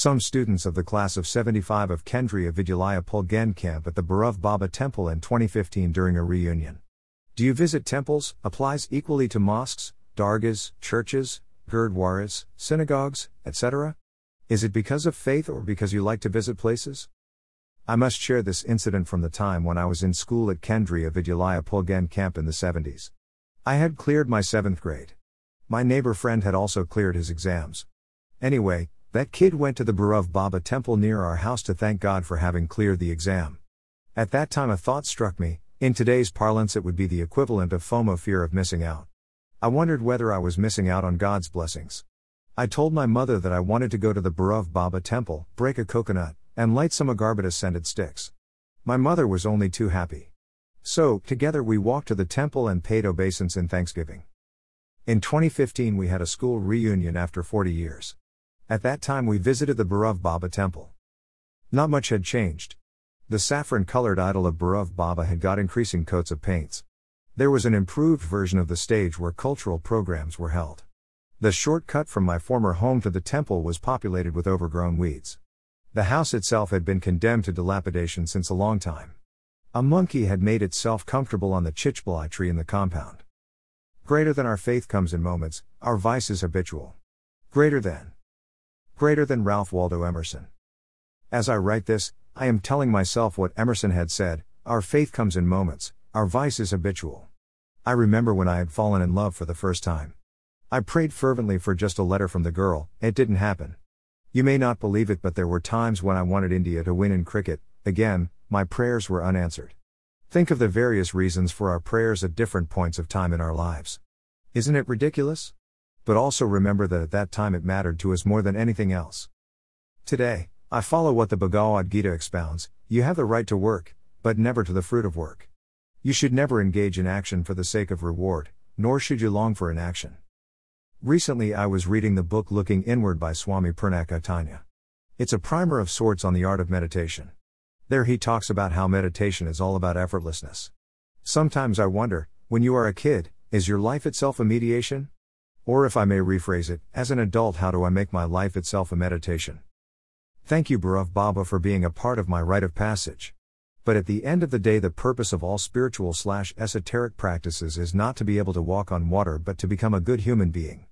Some students of the class of 75 of Kendriya Vidyalaya Pulgaon camp at the Bhairav Baba temple in 2015 during a reunion. Do you visit temples, applies equally to mosques, dargahs, churches, gurdwaras, synagogues, etc.? Is it because of faith or because you like to visit places? I must share this incident from the time when I was in school at Kendriya Vidyalaya Pulgaon camp in the 70s. I had cleared my 7th grade. My neighbor friend had also cleared his exams. Anyway, that kid went to the Bhairav Baba temple near our house to thank God for having cleared the exam. At that time, a thought struck me in today's parlance, it would be the equivalent of FOMO fear of missing out. I wondered whether I was missing out on God's blessings. I told my mother that I wanted to go to the Bhairav Baba temple, break a coconut, and light some agarbatti scented sticks. My mother was only too happy. So, together we walked to the temple and paid obeisance in thanksgiving. In 2015, we had a school reunion after 40 years. At that time, we visited the Bhairav Baba temple. Not much had changed. The saffron colored idol of Bhairav Baba had got increasing coats of paints. There was an improved version of the stage where cultural programs were held. The shortcut from my former home to the temple was populated with overgrown weeds. The house itself had been condemned to dilapidation since a long time. A monkey had made itself comfortable on the chichbalai tree in the compound. Greater than our faith comes in moments, our vice is habitual. Greater than. Greater than Ralph Waldo Emerson. As I write this, I am telling myself what Emerson had said our faith comes in moments, our vice is habitual. I remember when I had fallen in love for the first time. I prayed fervently for just a letter from the girl, it didn't happen. You may not believe it, but there were times when I wanted India to win in cricket, again, my prayers were unanswered. Think of the various reasons for our prayers at different points of time in our lives. Isn't it ridiculous? But also remember that at that time it mattered to us more than anything else. Today, I follow what the Bhagavad Gita expounds you have the right to work, but never to the fruit of work. You should never engage in action for the sake of reward, nor should you long for inaction. Recently, I was reading the book Looking Inward by Swami Purnachaitanya. It's a primer of sorts on the art of meditation. There he talks about how meditation is all about effortlessness. Sometimes I wonder, when you are a kid, is your life itself a mediation? Or if I may rephrase it, as an adult, how do I make my life itself a meditation? Thank you, Bhairav Baba, for being a part of my rite of passage. But at the end of the day, the purpose of all spiritual slash esoteric practices is not to be able to walk on water but to become a good human being.